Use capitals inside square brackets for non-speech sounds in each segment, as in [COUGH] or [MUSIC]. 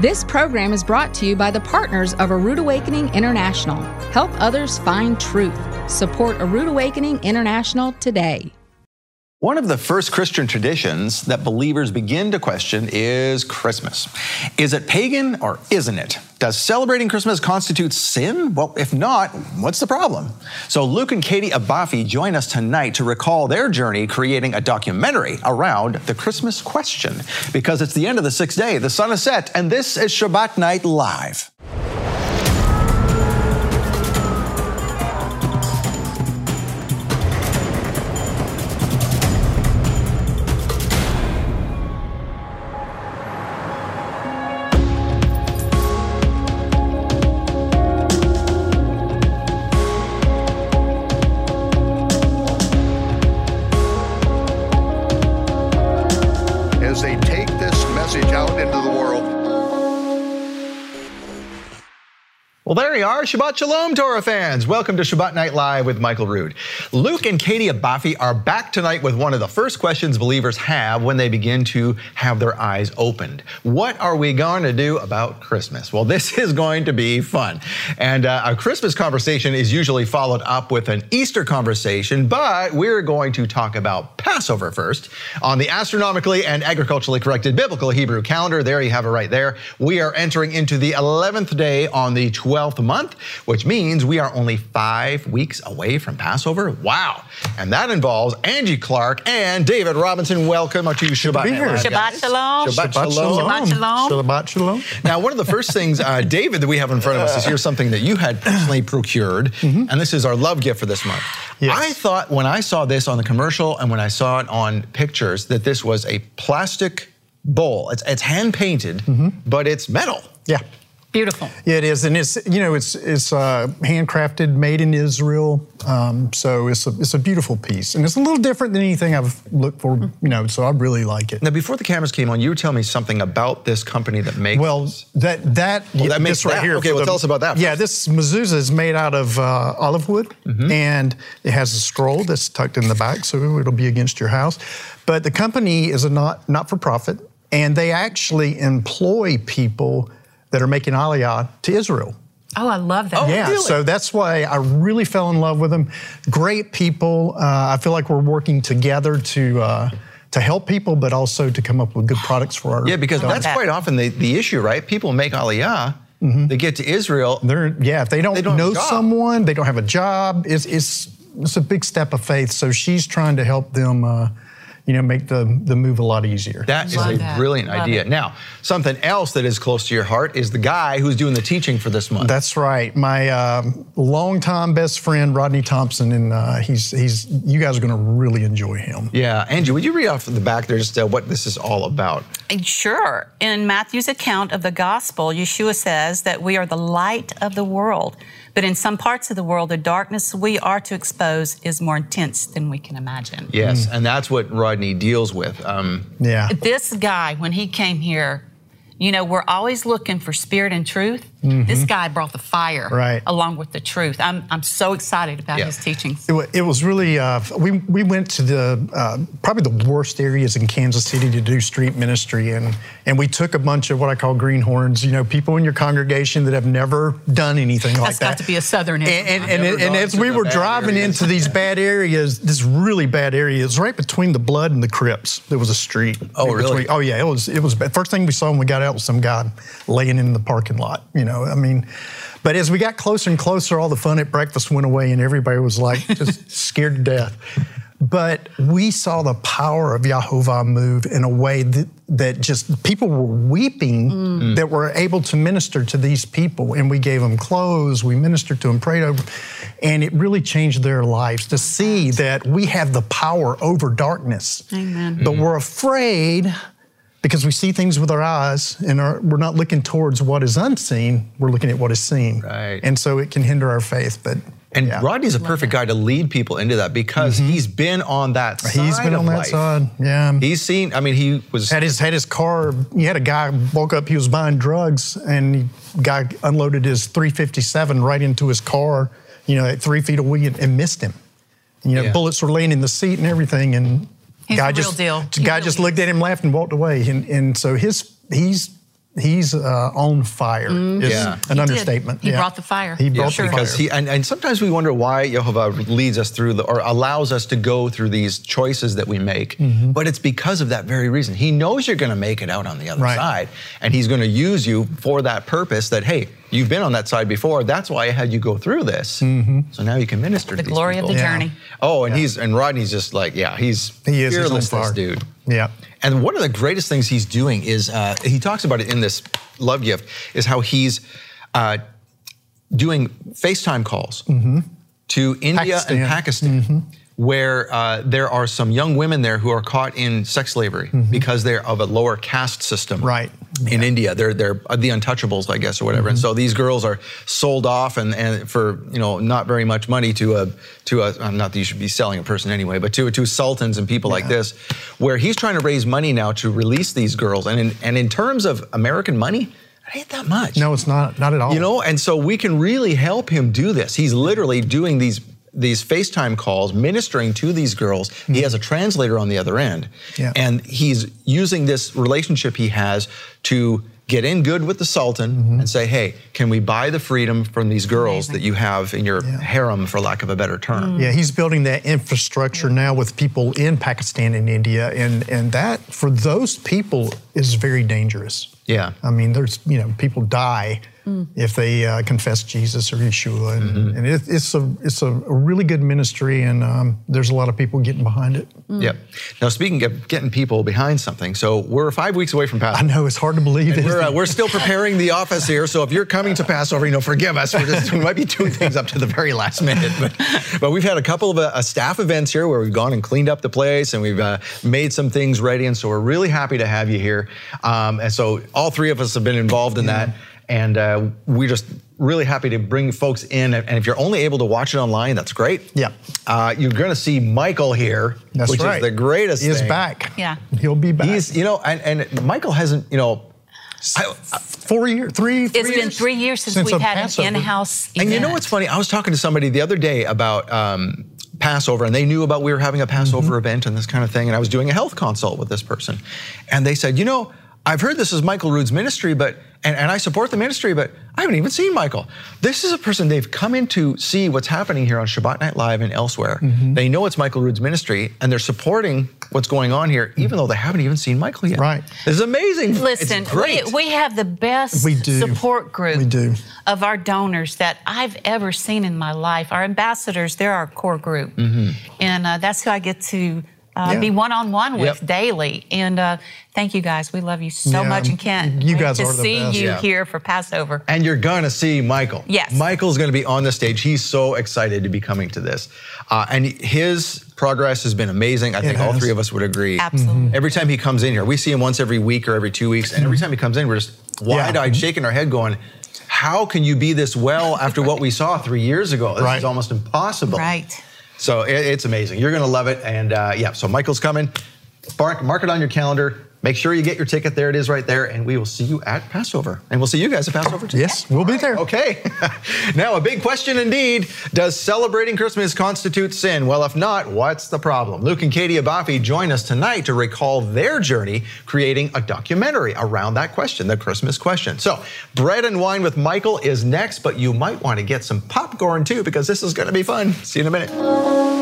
This program is brought to you by the partners of A Rood Awakening International. Help others find truth. Support A Rood Awakening International today. One of the first Christian traditions that believers begin to question is Christmas. Is it pagan or isn't it? Does celebrating Christmas constitute sin? Well, if not, what's the problem? So Luke and Katie Abafi join us tonight to recall their journey creating a documentary around the Christmas question. Because it's the end of the sixth day, the sun is set, and this is Shabbat Night Live. There you are. Shabbat Shalom, Torah fans. Welcome to Shabbat Night Live with Michael Rood. Luke and Katie Abafi are back tonight with one of the first questions believers have when they begin to have their eyes opened. What are we going to do about Christmas? Well, this [LAUGHS] is going to be fun. And uh, a Christmas conversation is usually followed up with an Easter conversation, but we're going to talk about Passover first. On the astronomically and agriculturally corrected biblical Hebrew calendar, there you have it right there. We are entering into the 11th day on the 12th month, which means we are only five weeks away from Passover. Wow. And that involves Angie Clark and David Robinson. Welcome to Shabbat. be Night here. Shabbat shalom. Shabbat, Shabbat shalom. Shabbat shalom. Shabbat shalom. Now, one of the first things, uh, David, that we have in front of us is here's something that you had personally procured, and this is our love gift for this month. Yes. I thought when I saw this on the commercial and when I saw it on pictures that this was a plastic bowl. It's, it's hand painted, but it's metal. Yeah. Beautiful. Yeah, it is, and it's you know it's it's uh, handcrafted, made in Israel. Um, so it's a it's a beautiful piece, and it's a little different than anything I've looked for. You know, so I really like it. Now, before the cameras came on, you were telling me something about this company that makes. Well, this. that that Oh, that makes this right that. here. Okay, for well, tell us about that Yeah, this mezuzah is made out of uh, olive wood, Mm-hmm. and it has a scroll that's tucked in the back, so it'll be against your house. But the company is a not not for profit, and they actually employ people that are making aliyah to Israel. Oh, I love that. Oh, Yeah, really? so that's why I really fell in love with them. Great people. Uh, I feel like we're working together to uh, to help people, but also to come up with good products for our. yeah, because that's that. quite often the, the issue, right? People make aliyah, they get to Israel, They're yeah. If they don't, They don't know someone, they don't have a job. It's it's it's a big step of faith. So she's trying to help them, uh, you know, make the the move a lot easier. That is Love a that. brilliant Love idea. it. Now, something else that is close to your heart is the guy who's doing the teaching for this month. That's right. My um, longtime best friend Rodney Thompson, and uh, he's he's you guys are going to really enjoy him. yeah, Angie, would you read off the back there just uh, what this is all about? Sure. In Matthew's account of the gospel, Yeshua says that we are the light of the world. But in some parts of the world, the darkness we are to expose is more intense than we can imagine. Yes, and that's what Rodney deals with. Um, Yeah. This guy, when he came here, you know, we're always looking for spirit and truth. This guy brought the fire Mm-hmm. Right. along with the truth. I'm, I'm so excited about Yeah. his teachings. It, it was really, uh, we, we went to the, uh, probably the worst areas in Kansas City to do street ministry. And, and we took a bunch of what I call greenhorns, you know, people in your congregation that have never done anything like That's that. That's got to be a southern And, area. and, and, Never and gone as we were driving areas. into these bad areas, this really bad area, it was right between the Blood and the Crips. There was a street. Oh, in really? between- Oh, yeah. It was. It was. bad. First thing we saw when we got out was some guy laying in the parking lot. You know, I mean, but as we got closer and closer, all the fun at breakfast went away, and everybody was like [LAUGHS] just scared to death. But we saw the power of Yahovah move in a way that, that just people were weeping mm. that were able to minister to these people. And we gave them clothes, we ministered to them, prayed over, and it really changed their lives to see that we have the power over darkness. Amen. But we're afraid because we see things with our eyes and our, we're not looking towards what is unseen, we're looking at what is seen. Right. And so it can hinder our faith. But and yeah. Rodney's a perfect guy to lead people into that because mm-hmm. he's been on that side. he's been of on that life. side. Yeah. He's seen, I mean, he was. had his had his car. He had a guy woke up. He was buying drugs, and he, guy unloaded his 357 right into his car. You know, at three feet away, and, and missed him. You know, Yeah. bullets were laying in the seat and everything, and He's real just deal. the He guy really just looked at him, laughed, and walked away. And and so his he's he's uh, on fire. Is Yeah. an He did. understatement. He Yeah. brought the fire. He brought Sure. the fire. because he and, and sometimes we wonder why Jehovah leads us through the or allows us to go through these choices that we make. Mm-hmm. But it's because of that very reason. He knows you're going to make it out on the other Right. side, and he's going to use you for that purpose. That hey, you've been on that side before. That's why I had you go through this. Mm-hmm. So now you can minister The to these glory of the. Yeah. journey. Oh, and he's and Rodney's just like yeah, he's He is. He's on fearless, fire. this dude. Yeah. And one of the greatest things he's doing is uh, he talks about it in this love gift is how he's uh, doing FaceTime calls to India and Pakistan. Pakistan, where uh, there are some young women there who are caught in sex slavery because they're of a lower caste system. Right. In India, they're they're the untouchables, I guess, or whatever. And so these girls are sold off and, and for you know not very much money to a to a uh, not that you should be selling a person anyway, but to to sultans and people like this, where he's trying to raise money now to release these girls. And in, and in terms of American money, it ain't that much. No, it's not. Not at all. You know, and so we can really help him do this. He's literally doing these these FaceTime calls, ministering to these girls. He hmm. has a translator on the other end. Yeah. And he's using this relationship he has to get in good with the Sultan mm-hmm. and say, hey, can we buy the freedom from these girls that you have in your Yeah. harem, for lack of a better term? Mm. Yeah, he's building that infrastructure now with people in Pakistan and India, and and that for those people is very dangerous. Yeah. I mean, there's you know people die if they uh, confess Jesus or Yeshua, and, Mm-hmm. and it, it's a it's a really good ministry, and um, there's a lot of people getting behind it. Yep. Now, speaking of getting people behind something, so we're five weeks away from Passover. I know it's hard to believe. And isn't we're, uh, we're still preparing the office here, so if you're coming to Passover, you know, forgive us. We're just, we might be doing things up to the very last minute, but, but we've had a couple of uh, uh, staff events here where we've gone and cleaned up the place and we've uh, made some things ready, and so we're really happy to have you here. Um, and so all three of us have been involved in that, and uh, we're just really happy to bring folks in. And if you're only able to watch it online, that's great. Yeah. Uh, you're going to see Michael here, That's which right. is the greatest. He is thing. back. Yeah. he'll be back. He's, you know, and, and Michael hasn't, you know. I- four years, three. It's three been three years since, since we've had Passover. an in-house And you know what's funny? I was talking to somebody the other day about um, Passover, and they knew about we were having a Passover event and this kind of thing. And I was doing a health consult with this person, and they said, you know, I've heard this is Michael Rood's ministry, but and, and I support the ministry, but I haven't even seen Michael. This is a person they've come in to see what's happening here on Shabbat Night Live and elsewhere. They know it's Michael Rood's ministry, and they're supporting what's going on here, even though they haven't even seen Michael yet. Right. This is amazing. Listen, it's great. we, we have the best We do. support group We do. of our donors that I've ever seen in my life. Our ambassadors, they're our core group. And uh, that's who I get to uh, Yeah. be one on one with Yep. daily. And uh, thank you guys. We love you so Yeah, much and can't you wait guys to are the see best. you Yeah. here for Passover. And you're gonna see Michael. Yes. Michael's gonna be on the stage. He's so excited to be coming to this. Uh, and his progress has been amazing. I think all three of us would agree. Absolutely. Every time he comes in here, we see him once every week or every two weeks. And every time he comes in, we're just wide eyed, shaking our head, going, How can you be this well after what we saw three years ago? This Right. is almost impossible. Right. So it, it's amazing. You're going to love it. And uh, yeah, so Michael's coming. Mark, mark it on your calendar. Make sure you get your ticket. There it is right there. And we will see you at Passover. And we'll see you guys at Passover too. Yes, we'll be there. Okay. [LAUGHS] now, a big question indeed. Does celebrating Christmas constitute sin? Well, if not, what's the problem? Luke and Katie Abafi join us tonight to recall their journey creating a documentary around that question, the Christmas question. So, Bread and Wine with Michael is next, but you might want to get some popcorn too because this is going to be fun. See you in a minute.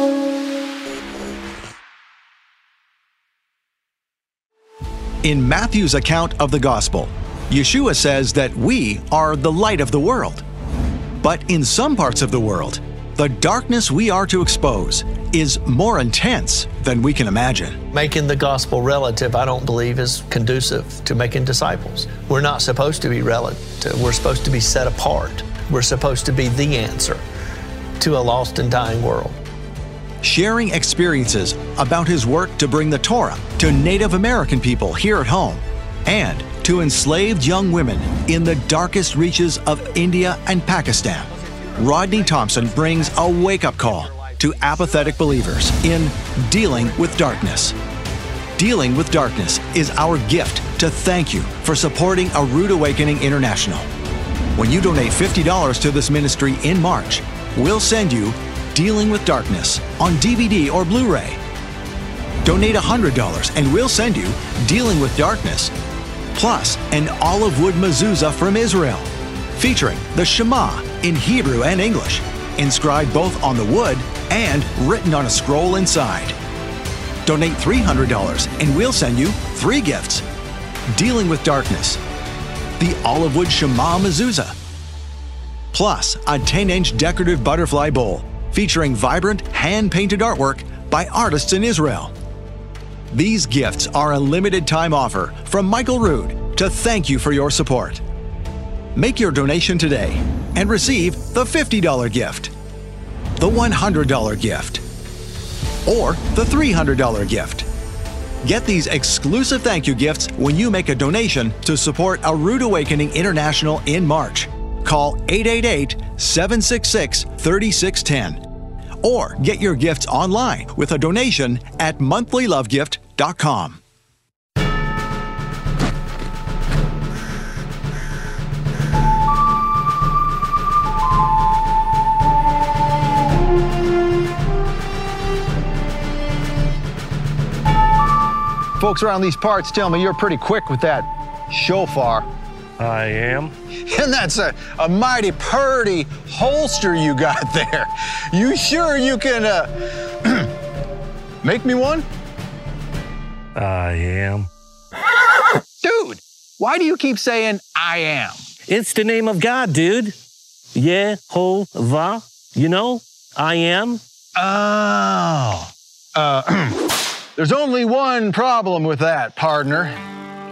In Matthew's account of the gospel, Yeshua says that we are the light of the world. But in some parts of the world, the darkness we are to expose is more intense than we can imagine. Making the gospel relative, I don't believe, is conducive to making disciples. We're not supposed to be relative. We're supposed to be set apart. We're supposed to be the answer to a lost and dying world. Sharing experiences about his work to bring the Torah to Native American people here at home and to enslaved young women in the darkest reaches of India and Pakistan. Rodney Thompson brings a wake up call to apathetic believers in Dealing with Darkness. Dealing with Darkness is our gift to thank you for supporting A Rood Awakening International. When you donate $50 to this ministry in March, we'll send you Dealing with Darkness on DVD or Blu ray. Donate $100 and we'll send you Dealing with Darkness plus an olive wood mezuzah from Israel, featuring the Shema in Hebrew and English, inscribed both on the wood and written on a scroll inside. Donate $300 and we'll send you three gifts Dealing with Darkness, the Olive Wood Shema Mezuzah, plus a 10 inch decorative butterfly bowl featuring vibrant hand painted artwork by artists in Israel. These gifts are a limited time offer from Michael Rood to thank you for your support. Make your donation today and receive the $50 gift, the $100 gift, or the $300 gift. Get these exclusive thank you gifts when you make a donation to support A Rood Awakening International in March. Call 888 766 3610 or get your gifts online with a donation at monthlylovegift.com. Folks around these parts tell me you're pretty quick with that shofar. I am. And that's a, a mighty purty holster you got [LAUGHS] there. You sure you can uh, [CLEARS THROAT] make me one? I am. Dude, why do you keep saying I am? It's the name of God, dude. Yehovah. You know, I am. Oh. Uh, [CLEARS THROAT] there's only one problem with that, partner.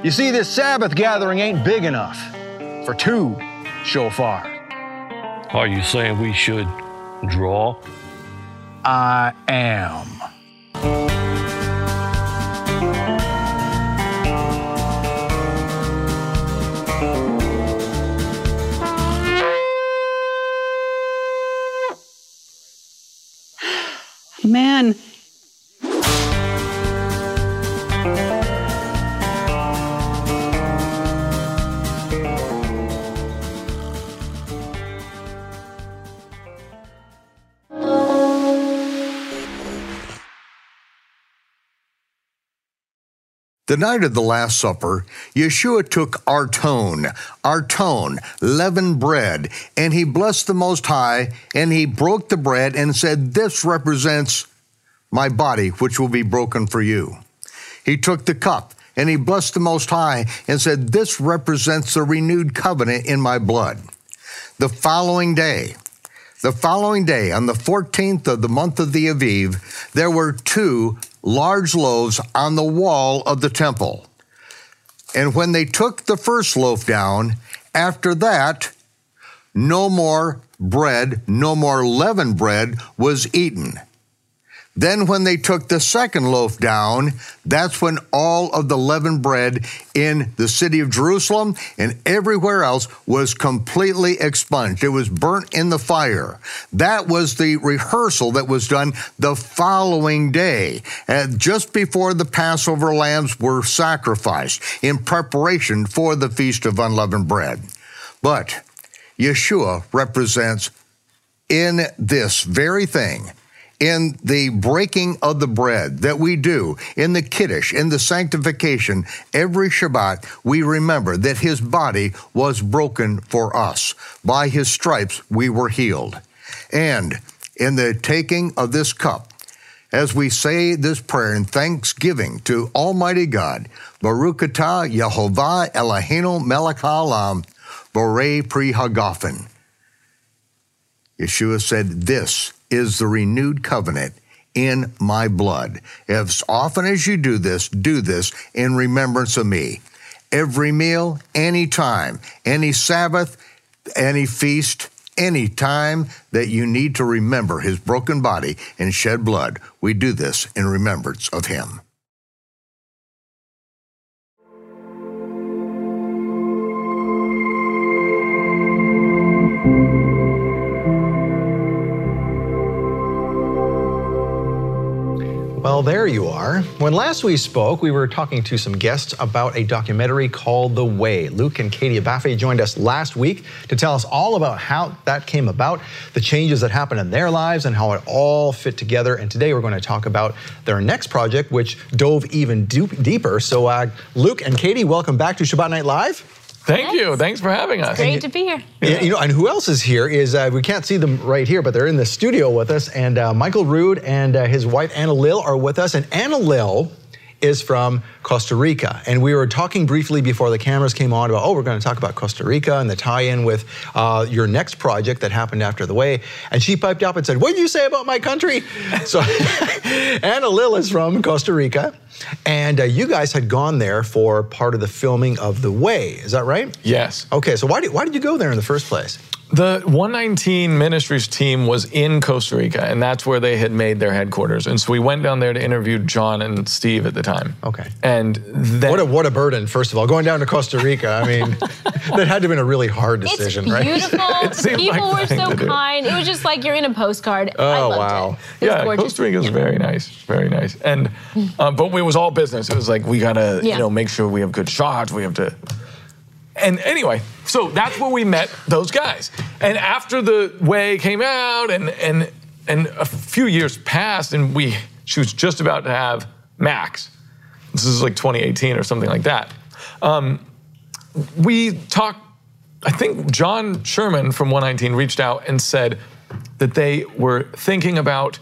You see, this Sabbath gathering ain't big enough for two shofar. Are you saying we should draw? I am. Man, The night of the Last Supper, Yeshua took arton, arton, leavened bread, and he blessed the Most High, and he broke the bread and said, This represents my body, which will be broken for you. He took the cup, and he blessed the Most High, and said, This represents the renewed covenant in my blood. The following day, the following day, on the 14th of the month of the Aviv, there were two large loaves on the wall of the temple. And when they took the first loaf down, after that, no more bread, no more leavened bread was eaten. Then, when they took the second loaf down, that's when all of the leavened bread in the city of Jerusalem and everywhere else was completely expunged. It was burnt in the fire. That was the rehearsal that was done the following day, uh, just before the Passover lambs were sacrificed in preparation for the Feast of Unleavened Bread. But Yeshua represents in this very thing in the breaking of the bread that we do, in the Kiddush, in the sanctification, every Shabbat, we remember that his body was broken for us. By his stripes, we were healed. And in the taking of this cup, as we say this prayer in thanksgiving to Almighty God, Baruch atah Yehovah Eloheinu melech haolam, Borei pri hagafen. Yeshua said, This is the renewed covenant in my blood. As often as you do this, do this in remembrance of me. Every meal, any time, any Sabbath, any feast, any time that you need to remember his broken body and shed blood, we do this in remembrance of him. Well, there you are. When last we spoke, we were talking to some guests about a documentary called The Way. Luke and Katie Abafe joined us last week to tell us all about how that came about, the changes that happened in their lives, and how it all fit together. And today we're going to talk about their next project, which dove even deeper. So, uh, Luke and Katie, welcome back to Shabbat Night Live. Thank you. Thanks for having us. Great to be here. Yeah, you know, and who else is here is uh, we can't see them right here, but they're in the studio with us. And uh, Michael Rood and uh, his wife Anna Lil are with us. And Anna Lil is from Costa Rica. And we were talking briefly before the cameras came on about, oh, we're going to talk about Costa Rica and the tie in with uh, your next project that happened after the way. And she piped up and said, What did you say about my country? so [LAUGHS] Anna Lil is from Costa Rica. And uh, you guys had gone there for part of the filming of The Way. Is that right? Yes. Okay, so why did, why did you go there in the first place? The 119 Ministries team was in Costa Rica, and that's where they had made their headquarters. And so we went down there to interview John and Steve at the time. Okay. And then, what a what a burden! First of all, going down to Costa Rica. I mean, [LAUGHS] that had to have been a really hard decision, it's right? beautiful. [LAUGHS] the people like were so kind. It was just like you're in a postcard. Oh wow! It. It yeah, gorgeous. Costa Rica is yeah. very nice, very nice. And uh, but it was all business. It was like we gotta, yeah. you know, make sure we have good shots. We have to and anyway, so that's where we met those guys. And after the way came out, and and and a few years passed, and we she was just about to have Max. This is like 2018 or something like that. Um, we talked. I think John Sherman from 119 reached out and said that they were thinking about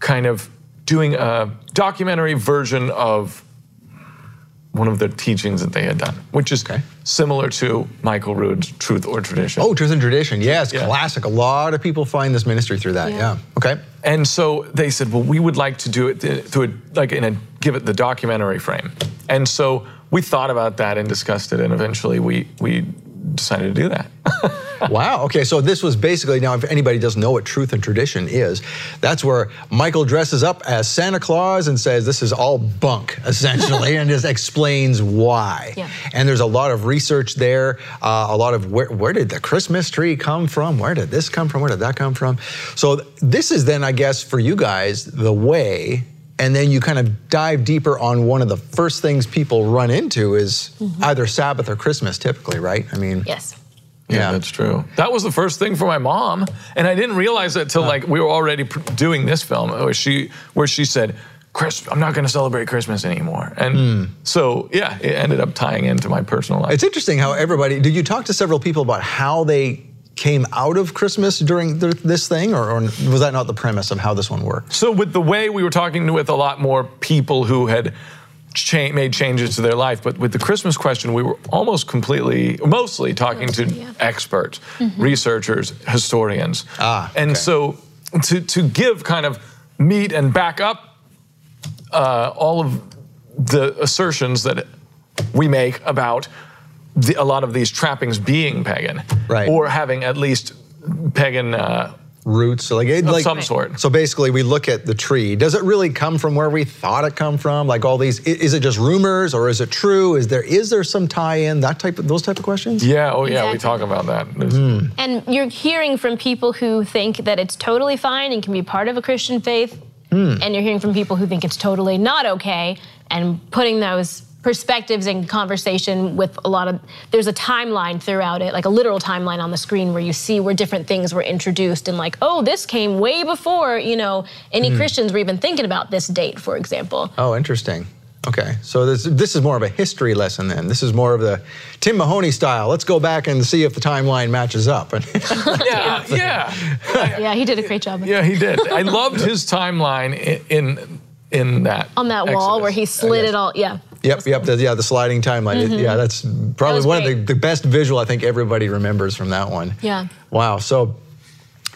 kind of doing a documentary version of one of the teachings that they had done, which is okay. similar to Michael Rood's Truth or Tradition. Oh, Truth and Tradition. Yes, yeah. classic. A lot of people find this ministry through that. Yeah. yeah. Okay. And so they said, well, we would like to do it through a, like in a give it the documentary frame. And so we thought about that and discussed it, and eventually we we decided to do that. [LAUGHS] wow. Okay. So this was basically now, if anybody doesn't know what truth and tradition is, that's where Michael dresses up as Santa Claus and says this is all bunk, [LAUGHS] essentially, and just explains why. Yeah. And there's a lot of research there, uh, a lot of where, where did the Christmas tree come from? Where did this come from? Where did that come from? So this is then, I guess, for you guys, the way and then you kind of dive deeper on one of the first things people run into is mm-hmm. either Sabbath or Christmas, typically, right? I mean, yes. Yeah, yeah, that's true. That was the first thing for my mom, and I didn't realize it till like we were already doing this film, where she where she said, "Chris, I'm not going to celebrate Christmas anymore," and mm. so yeah, it ended up tying into my personal life. It's interesting how everybody. Did you talk to several people about how they came out of Christmas during the, this thing, or, or, was that not the premise of how this one worked? So, with the way we were talking with a lot more people who had cha- made changes to their life, but with the Christmas question, we were almost completely, mostly talking to yeah. experts, mm-hmm. researchers, historians. Ah, and okay. so to, to give kind of meat and back up uh, all of the assertions that we make about the, a lot of these trappings being pagan, right. or having at least pagan uh, roots, like, of like some sort. So basically, we look at the tree. Does it really come from where we thought it come from? Like all these, is it just rumors or is it true? Is there is there some tie-in? That type of those type of questions? Yeah. Oh yeah. We talk about that. Mm. And you're hearing from people who think that it's totally fine and can be part of a Christian faith, mm. and you're hearing from people who think it's totally not okay, and putting those perspectives and conversation with a lot of there's a timeline throughout it like a literal timeline on the screen where you see where different things were introduced and like oh this came way before you know any mm. christians were even thinking about this date for example oh interesting Okay, so this, this is more of a history lesson then. This is more of the Tim Mahoney style. Let's go back and see if the timeline matches up. [LAUGHS] yeah, yeah. [LAUGHS] Yeah, he did a great job. Yeah, he did. I loved his timeline in in, in that. On that Exodus, wall where he slid it all. Yeah. Yep, yep, the, yeah, the sliding timeline. Mm-hmm. Yeah, that's probably that one great. of the, the best visual I think everybody remembers from that one. Yeah. Wow. So,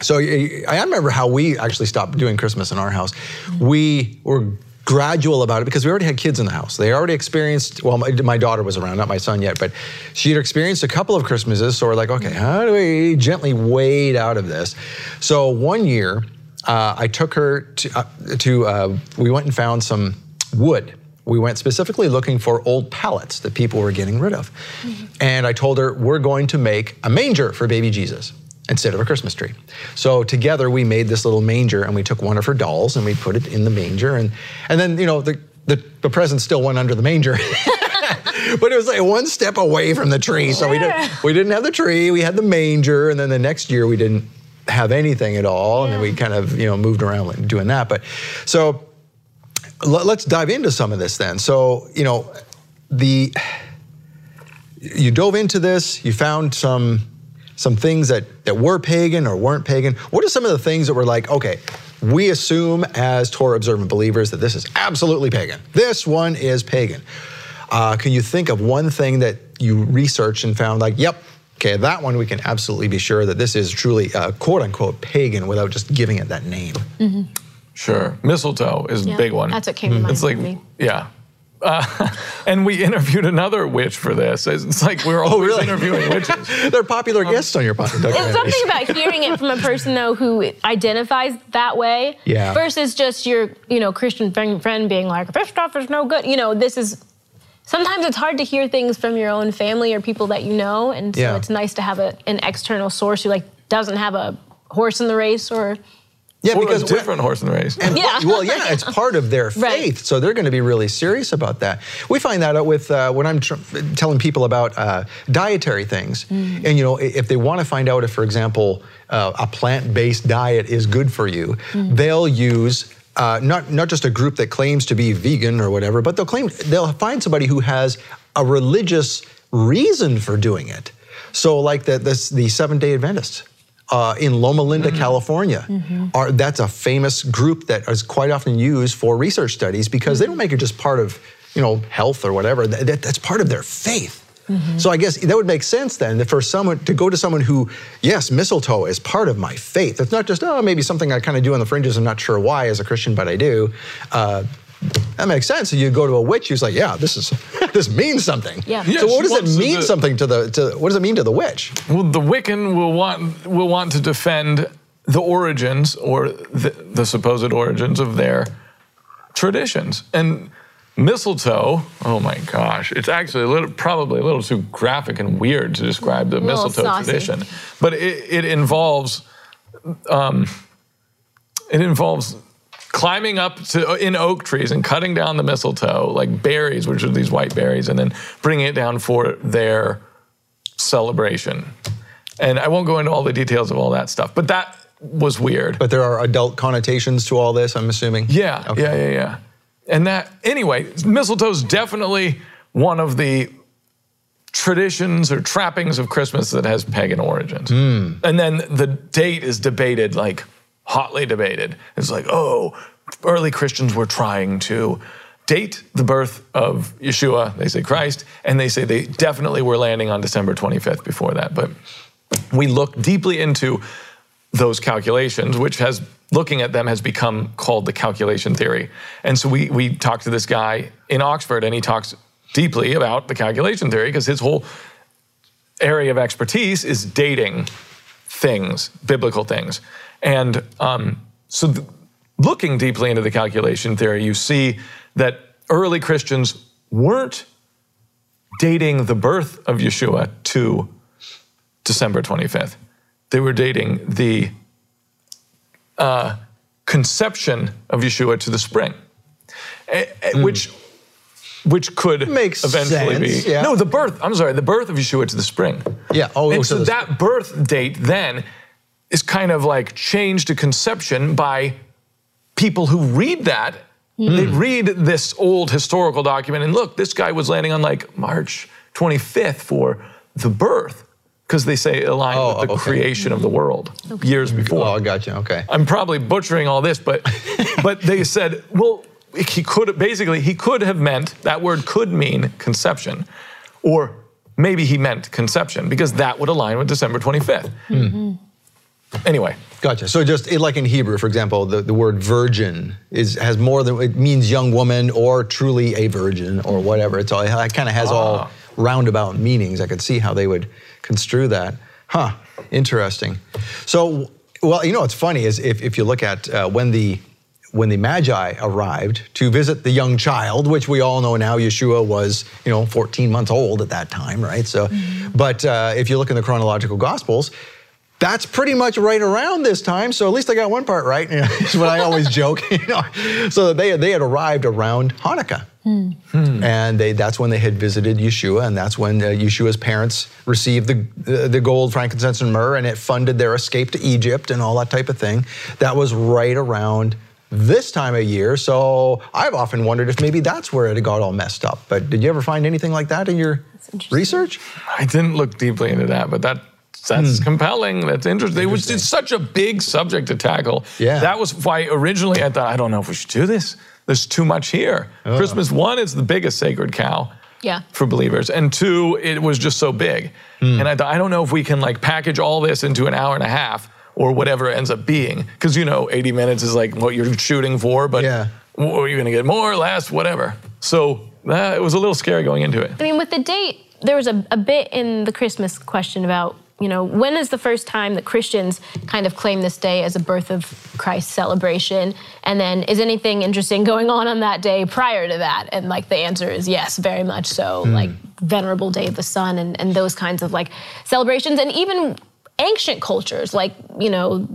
so I remember how we actually stopped doing Christmas in our house. Mm-hmm. We were gradual about it because we already had kids in the house. They already experienced, well, my, my, daughter was around, not my son yet, but she had experienced a couple of Christmases. So we're like, okay, how do we gently wade out of this? So one year, uh, I took her to, uh, to uh, we went and found some wood we went specifically looking for old pallets that people were getting rid of. Mm-hmm. And I told her, we're going to make a manger for baby Jesus. instead of a Christmas tree. So together we made this little manger and we took one of her dolls and we put it in the manger and and then you know the the, the present still went under the manger. [LAUGHS] but it was like one step away from the tree. So we didn't we didn't have the tree, we had the manger, and then the next year we didn't have anything at all. And then we kind of, you know, moved around doing that. But so let's dive into some of this then. So, you know, the you dove into this, you found some some things that, that were pagan or weren't pagan. What are some of the things that were like, okay, we assume as Torah observant believers that this is absolutely pagan. This one is pagan. Uh, can you think of one thing that you researched and found like, yep, okay, that one we can absolutely be sure that this is truly uh, quote unquote pagan without just giving it that name? Sure. Mistletoe is Yeah, a big one. that's what came to mind It's like, me. yeah. Uh, [LAUGHS] and we interviewed another witch for this. It's like we're always really? interviewing [LAUGHS] witches. They're popular guests on your podcast. It's something about hearing it from a person though who identifies that way Yeah. versus just your, you know, Christian friend, friend being like, this is no good. You know, this is sometimes it's hard to hear things from your own family or people that you know. And so Yeah. it's nice to have a, an external source who like doesn't have a horse in the race or Yeah, or because a different horse in the race. And Yeah. well, yeah, it's part of their [LAUGHS] faith, Right. so they're going to be really serious about that. We find that out with uh, when I'm tr- telling people about uh, dietary things, Mm. and you know, if they want to find out if, for example, uh, a plant-based diet is good for you, Mm. they'll use. Uh, not not just a group that claims to be vegan or whatever, but they'll claim they'll find somebody who has a religious reason for doing it. So, like the this, the Seventh Day Adventists uh, in Loma Linda, California. Are, that's a famous group that is quite often used for research studies because they don't make it just part of you know health or whatever. That, that- that's part of their faith. So I guess that would make sense then that for someone to go to someone who, yes, mistletoe is part of my faith. It's not just oh maybe something I kind of do on the fringes. I'm not sure why as a Christian, but I do. Uh, that makes sense. So you go to a witch who's like, yeah, this is this means something. Yeah. Yeah, so what does it wants to mean do- something to the to what does it mean to the witch? Well, the Wiccan will want will want to defend the origins or the, the supposed origins of their traditions. And mistletoe, oh my gosh, it's actually a little, probably a little too graphic and weird to describe the mistletoe saucy. tradition. But it, it involves um, it involves climbing up to in oak trees and cutting down the mistletoe like berries, which are these white berries, and then bringing it down for their celebration. And I won't go into all the details of all that stuff, but that was weird. But there are adult connotations to all this, I'm assuming. Yeah, Okay. yeah, yeah, yeah. And that, anyway, mistletoe's definitely one of the traditions or trappings of Christmas that has pagan origins. Hmm. And then the date is debated, like hotly debated. It's like, oh, early Christians were trying to date the birth of Yeshua, they say Christ, and they say they definitely were landing on December 25th before that. But we look deeply into those calculations, which has looking at them has become called the calculation theory. And so we we talked to this guy in Oxford, and he talks deeply about the calculation theory because his whole area of expertise is dating things, biblical things, and um, so. th- looking deeply into the calculation theory, you see that early Christians weren't dating the birth of Yeshua to December 25th. They were dating the uh, conception of Yeshua to the spring, eh, which which could. Makes eventually sense, be yeah. no the birth. I'm sorry, the birth of Yeshua to the spring. Yeah. Oh, and so that birth date then is kind of like changed to conception by people who read that. Hmm. They read this old historical document and look, this guy was landing on like March 25th for the birth because they say aligned Oh, with the okay. creation of the world years before. Oh, I got you. Okay. I'm probably butchering all this, but [LAUGHS] but they said, well, he could basically he could have meant that word could mean conception, or maybe he meant conception because that would align with December 25th. Anyway, Gotcha. So just it- like in Hebrew, for example, the, the word virgin is has more than it means young woman or truly a virgin or whatever. It's all it kind of has all Ah. roundabout meanings. I could see how they would construe that. Huh. Interesting. So, well, you know what's funny is if, if you look at uh, when the when the Magi arrived to visit the young child, which we all know now, Yeshua was, you know, 14 months old at that time, right? So, but uh, if you look in the chronological Gospels, that's pretty much right around this time. So at least I got one part right. You [LAUGHS] know, is what I always joke. You know, so they they had arrived around Hanukkah. Hmm. And they, that's when they had visited Yeshua, and that's when uh, Yeshua's parents received the, the, the gold, frankincense, and myrrh, and it funded their escape to Egypt and all that type of thing. That was right around this time of year. So I've often wondered if maybe that's where it got all messed up. But did you ever find anything like that in your research? I didn't look deeply into that, but that that's compelling. That's interesting. It was it's such a big subject to tackle. Yeah. That was why originally I thought I don't know if we should do this. There's too much here. Oh. Christmas one is the biggest sacred cow Yeah. for believers, and two, it was just so big. Hmm. And I thought I don't know if we can like package all this into an hour and a half or whatever it ends up being, because you know 80 minutes is like what you're shooting for, but Yeah. are you going to get more, less, whatever. So uh, it was a little scary going into it. I mean, with the date, there was a, a bit in the Christmas question about, you know, when is the first time that Christians kind of claim this day as a birth of Christ celebration? And then is anything interesting going on on that day prior to that? And like the answer is yes, very much so. Hmm. Like Venerable Day of the Sun and, and those kinds of like celebrations. And even ancient cultures, like, you know,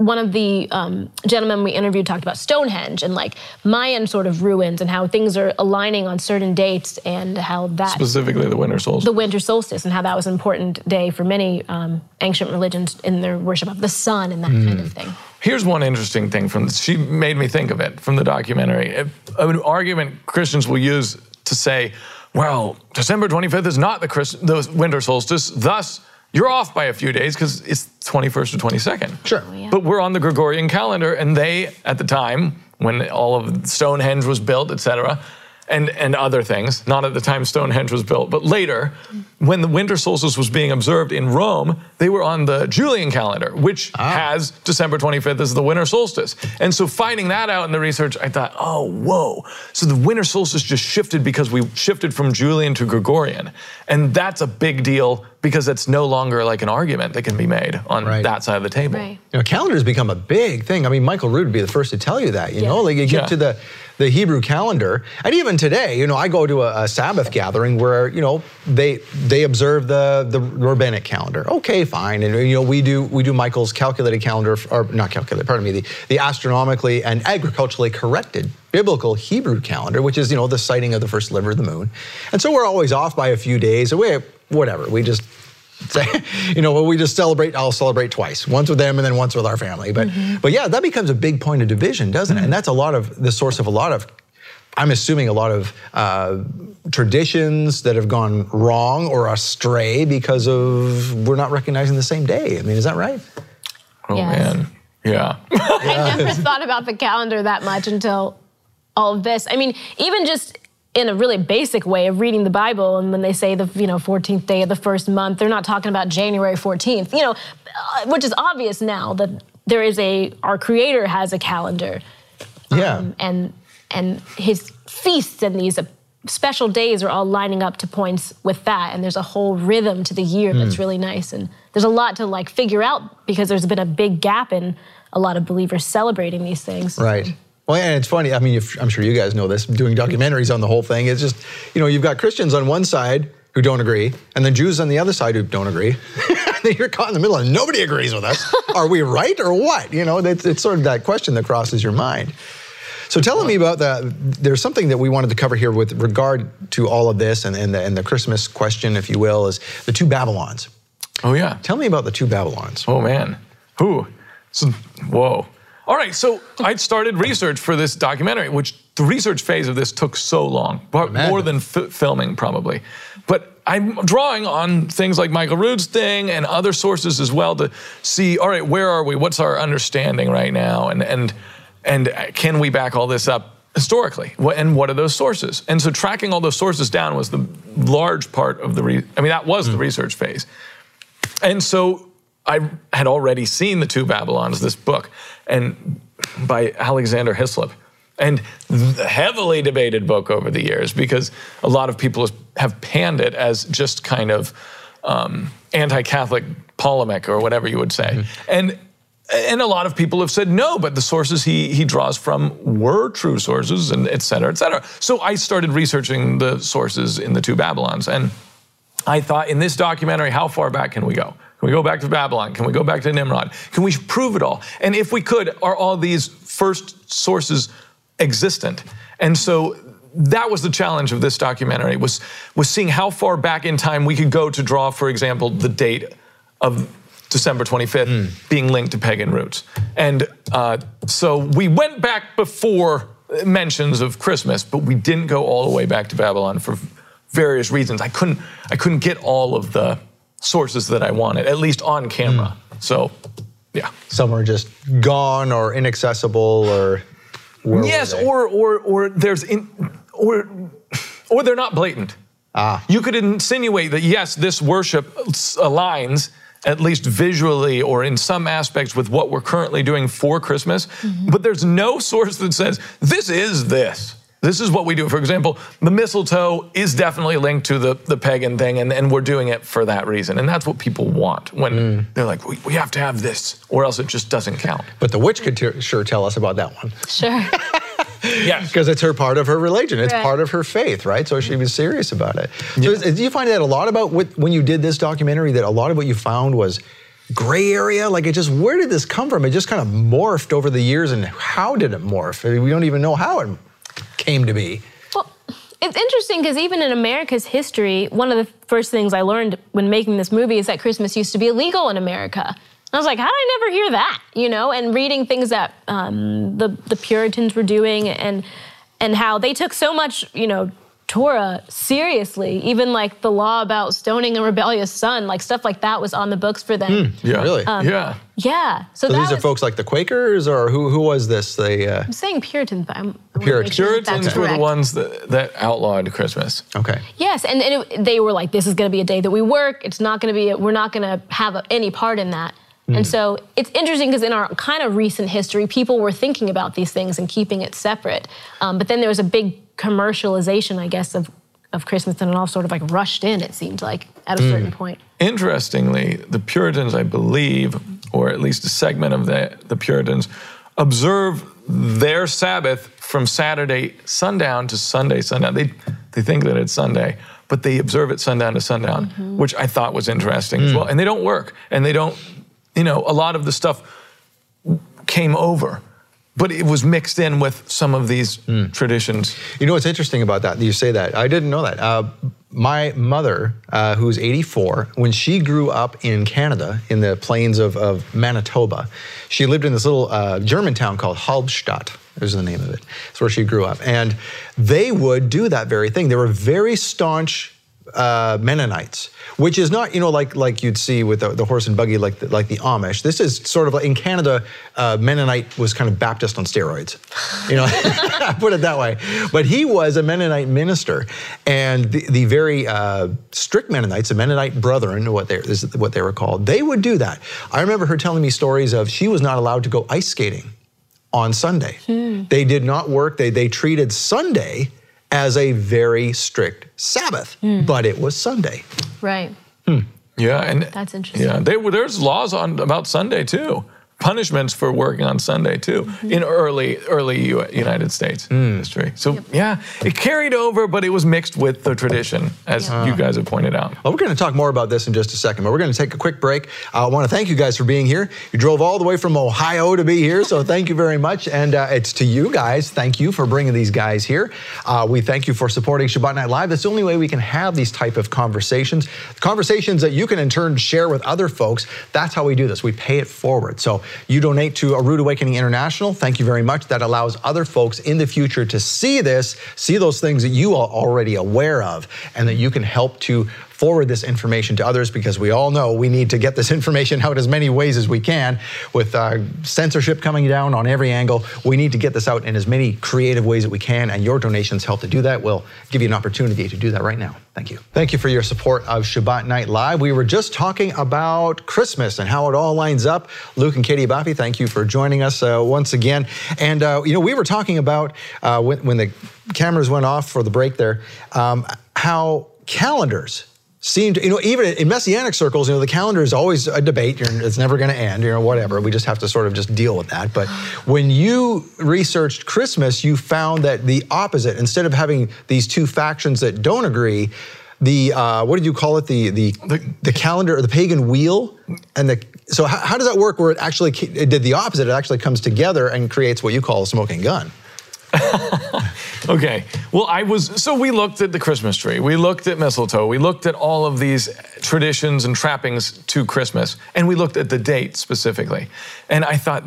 one of the um, gentlemen we interviewed talked about Stonehenge and like Mayan sort of ruins and how things are aligning on certain dates and how that Specifically, the winter solstice. the winter solstice and how that was an important day for many um, ancient religions in their worship of the sun and that kind of thing. Here's one interesting thing from she made me think of it from the documentary. An argument Christians will use to say, "Well, December 25th is not the, Christ- the winter solstice, thus." You're off by a few days because it's 21st or 22nd. Sure. Oh, but we're on the Gregorian calendar, and they, at the time when all of Stonehenge was built, et cetera, and, and other things, not at the time Stonehenge was built, but later, when the winter solstice was being observed in Rome, they were on the Julian calendar, which ah. has December 25th as the winter solstice. And so finding that out in the research, I thought, oh, whoa. So the winter solstice just shifted because we shifted from Julian to Gregorian. And that's a big deal because it's no longer like an argument that can be made on Right. that side of the table. Right. You know, calendars become a big thing. I mean, Michael Rood would be the first to tell you that. You know, like you get Yeah. to the the Hebrew calendar, and even today, you know, I go to a, a Sabbath gathering where you know they they observe the the rabbinic calendar. Okay, fine, and you know we do we do Michael's calculated calendar, or not calculated, pardon me, the the astronomically and agriculturally corrected biblical Hebrew calendar, which is you know the sighting of the first liver of the moon, and so we're always off by a few days. We whatever we just [LAUGHS] say, you know, well, we just celebrate. I'll celebrate twice, once with them and then once with our family. But, but yeah, that becomes a big point of division, doesn't it? And that's a lot of the source of a lot of. I'm assuming a lot of uh, traditions that have gone wrong or astray because of we're not recognizing the same day. I mean, is that right? Oh, Yes. man. Yeah. [LAUGHS] I never thought about the calendar that much until all of this. I mean, even just in a really basic way of reading the Bible, and when they say the you know 14th day of the first month, they're not talking about January 14th. You know, uh, which is obvious now that there is a our Creator has a calendar, Yeah. um, and and His feasts and these uh, special days are all lining up to points with that, and there's a whole rhythm to the year that's really nice, and there's a lot to like figure out because there's been a big gap in a lot of believers celebrating these things. Right. Well, and it's funny. I mean, if, I'm sure you guys know this. Doing documentaries on the whole thing, it's just you know you've got Christians on one side who don't agree, and then Jews on the other side who don't agree. [LAUGHS] then you're caught in the middle, and nobody agrees with us. [LAUGHS] Are we right or what? You know, it's, it's sort of that question that crosses your mind. So tell me about that. There's something that we wanted to cover here with regard to all of this and, and, the, and the Christmas question, if you will, is the two Babylons. Oh, yeah. Tell me about the two Babylons. Oh man, who? So, whoa. All right, so I'd started research for this documentary, which the research phase of this took so long, more than f- filming probably. But I'm drawing on things like Michael Rood's thing and other sources as well to see, all right, where are we? What's our understanding right now? And and and can we back all this up historically? And what are those sources? And so tracking all those sources down was the large part of the. Re- I mean, that was the hmm. research phase. And so I had already seen the two Babylons, this book, and by Alexander Hislop, and heavily debated book over the years because a lot of people have panned it as just kind of um, anti-Catholic polemic or whatever you would say, and. And a lot of people have said no, but the sources he, he draws from were true sources, and et cetera, et cetera. So I started researching the sources in the two Babylons. And I thought in this documentary, how far back can we go? Can we go back to Babylon? Can we go back to Nimrod? Can we prove it all? And if we could, are all these first sources existent? And so that was the challenge of this documentary was was seeing how far back in time we could go to draw, for example, the date of December 25th mm. being linked to pagan roots. And uh, so we went back before mentions of Christmas, but we didn't go all the way back to Babylon for various reasons. I couldn't I couldn't get all of the sources that I wanted, at least on camera. Mm. So, yeah. Some are just gone or inaccessible or yes, or or or there's in, or or they're not blatant. Ah. You could insinuate that yes, this worship aligns at least visually or in some aspects with what we're currently doing for Christmas, mm-hmm. but there's no source that says this is this. This is what we do. For example, the mistletoe is definitely linked to the, the pagan thing, and, and we're doing it for that reason. And that's what people want when mm. they're like, we, we have to have this, or else it just doesn't count. But the witch could t- sure tell us about that one. Sure. [LAUGHS] yes. Because it's her part of her religion, it's right. part of her faith, right? So she was serious about it. So yeah. do you find that a lot about what, when you did this documentary, that a lot of what you found was gray area? Like it just, where did this come from? It just kind of morphed over the years, and how did it morph? We don't even know how it came to be? Well, it's interesting because even in America's history, one of the first things I learned when making this movie is that Christmas used to be illegal in America. I was like, how did I never hear that? You know, and reading things that um, the the Puritans were doing and and how they took so much, you know, Torah seriously. Even like the law about stoning a rebellious son, like stuff like that was on the books for them. Mm, yeah, really. Um, yeah. Yeah. So, so these was, are folks like the Quakers, or who who was this? They. Uh, I'm saying Puritans, but I'm. Puritans. Sure Puritans were the ones that, that outlawed Christmas. Okay. Yes, and, and it, they were like, "This is going to be a day that we work. It's not going to be. A, we're not going to have a, any part in that." And hmm. so it's interesting because in our kind of recent history, people were thinking about these things and keeping it separate. Um, but then there was a big commercialization, I guess, of of Christmas, and it all sort of like rushed in. It seemed like at a mm. certain point. Interestingly, the Puritans, I believe, or at least a segment of the the Puritans, observe their Sabbath from Saturday sundown to Sunday sundown. They they think that it's Sunday, but they observe it sundown to sundown, mm-hmm. which I thought was interesting mm. as well. And they don't work, and they don't, you know, a lot of the stuff came over but it was mixed in with some of these mm. traditions. You know what's interesting about that? You say that. I didn't know that. Uh, my mother, uh, who's 84, when she grew up in Canada, in the plains of, of Manitoba, she lived in this little uh, German town called Halbstadt. Is the name of it. It's where she grew up. And they would do that very thing. They were very staunch uh, Mennonites, which is not, you know, like like you'd see with the, the horse and buggy, like the, like the Amish. This is sort of like in Canada, uh, Mennonite was kind of Baptist on steroids, you know, [LAUGHS] put it that way. But he was a Mennonite minister, and the, the very uh, strict Mennonites, the Mennonite Brethren, what they is what they were called, they would do that. I remember her telling me stories of she was not allowed to go ice skating on Sunday. Hmm. They did not work. They they treated Sunday as a very strict Sabbath, mm. but it was Sunday. Right. Hmm. Yeah, and that's interesting. Yeah, they, there's laws on about Sunday too punishments for working on Sunday too mm-hmm. in early early United States mm. history. So yep. yeah, it carried over, but it was mixed with the tradition, as yep. you guys have pointed out. Well, we're going to talk more about this in just a second, but we're going to take a quick break. I want to thank you guys for being here. You drove all the way from Ohio to be here, so thank you very much. And uh, it's to you guys. Thank you for bringing these guys here. Uh, we thank you for supporting Shabbat Night Live. That's the only way we can have these type of conversations, conversations that you can in turn share with other folks. That's how we do this. We pay it forward. So you donate to A Rood Awakening International. Thank you very much. That allows other folks in the future to see this, see those things that you are already aware of, and that you can help to forward this information to others because we all know we need to get this [LAUGHS] information out as many ways as we can. With uh, censorship coming down on every angle, we need to get this out in as many creative ways that we can, and your donations help to do that. We'll give you an opportunity to do that right now. Thank you. Thank you for your support of Shabbat Night Live. We were just talking about Christmas and how it all lines up. Luke and Katie Abafi, thank you for joining us uh, once again. And, uh, you know, we were talking about uh, when, when, the cameras went off for the break there, um, how calendars seem to, you know, even in messianic circles, you know, the calendar is always a debate. It's never going to end, you know, whatever. We just have to sort of just deal with that. But when you researched Christmas, you found that the opposite, instead of having these two factions that don't agree, the uh, what did you call it? The, the the calendar or the pagan wheel, and the so how, how does that work? Where it actually it did the opposite? It actually comes together and creates what you call a smoking gun. [LAUGHS] Okay. Well, I was so we looked at the Christmas tree. We looked at mistletoe. We looked at all of these traditions and trappings to Christmas, and we looked at the date specifically. And I thought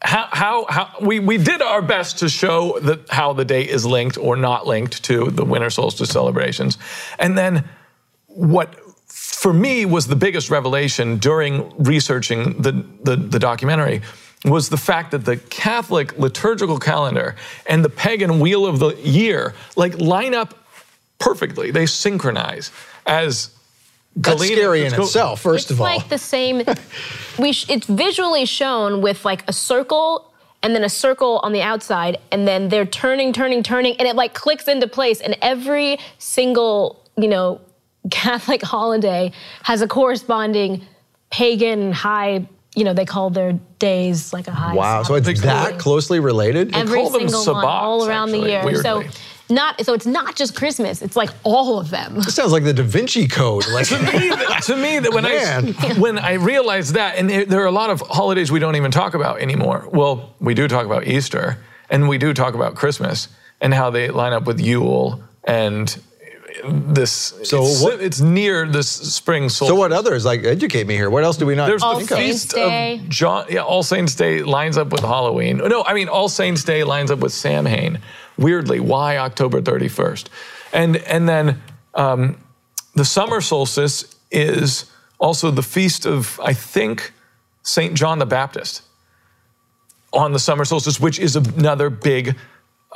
how, how, how we, we did our best to show that how the date is linked or not linked to the winter solstice celebrations. And then what for me was the biggest revelation during researching the, the, the documentary was the fact that the Catholic liturgical calendar and the pagan wheel of the year like line up perfectly. They synchronize as That's Galena- scary in itself, first it's of all. It's like the same. [LAUGHS] we sh- it's visually shown with like a circle and then a circle on the outside, and then they're turning, turning, turning, and it like clicks into place. And every single you know [LAUGHS] Catholic holiday has a corresponding pagan high. You know they call their days like a high. wow, so it's Sabbath. that closely related? every call them single one all sabbats, around the year. weirdly. So not so it's not just Christmas. It's like all of them. This sounds like the Da Vinci Code. Like [LAUGHS] to me, that, to me, that when Man. I [LAUGHS] when I realized that, and there, there are a lot of holidays we don't even talk about anymore. Well, we do talk about Easter, and we do talk about Christmas, and how they line up with Yule and this. So it's, what- It's near this spring solstice. So what others? Like educate me here. What else do we not There's All the think of? Saints feast Day. of John. Yeah, All Saints Day lines up with Halloween. No, I mean All Saints Day lines up with Samhain. Weirdly, why October 31st? And and then um, the summer solstice is also the feast of I think Saint John the Baptist on the summer solstice, which is another big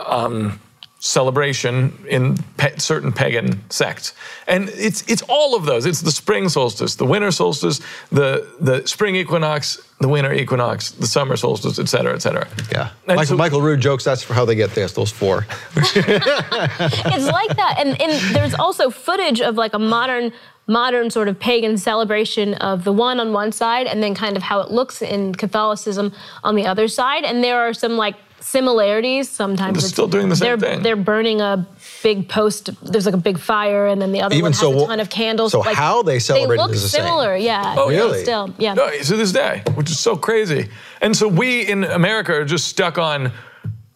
um, celebration in pa- certain pagan sects. And it's it's all of those. It's the spring solstice, the winter solstice, the the spring equinox, the winter equinox, the summer solstice, et cetera, et cetera. Yeah. And Michael, so- Michael Rood jokes that's how they get this, those four. [LAUGHS] it's like that and, and there's also footage of like a modern modern sort of pagan celebration of the one on one side and then kind of how it looks in catholicism on the other side and there are some like similarities sometimes They're still doing the same they're, thing. they're burning a big post there's like a big fire and then the other Even one has so, a ton of candles so how they celebrate it they look is the same. similar yeah Oh, really? still yeah No, to this day, which is so crazy. And so we in America are just stuck on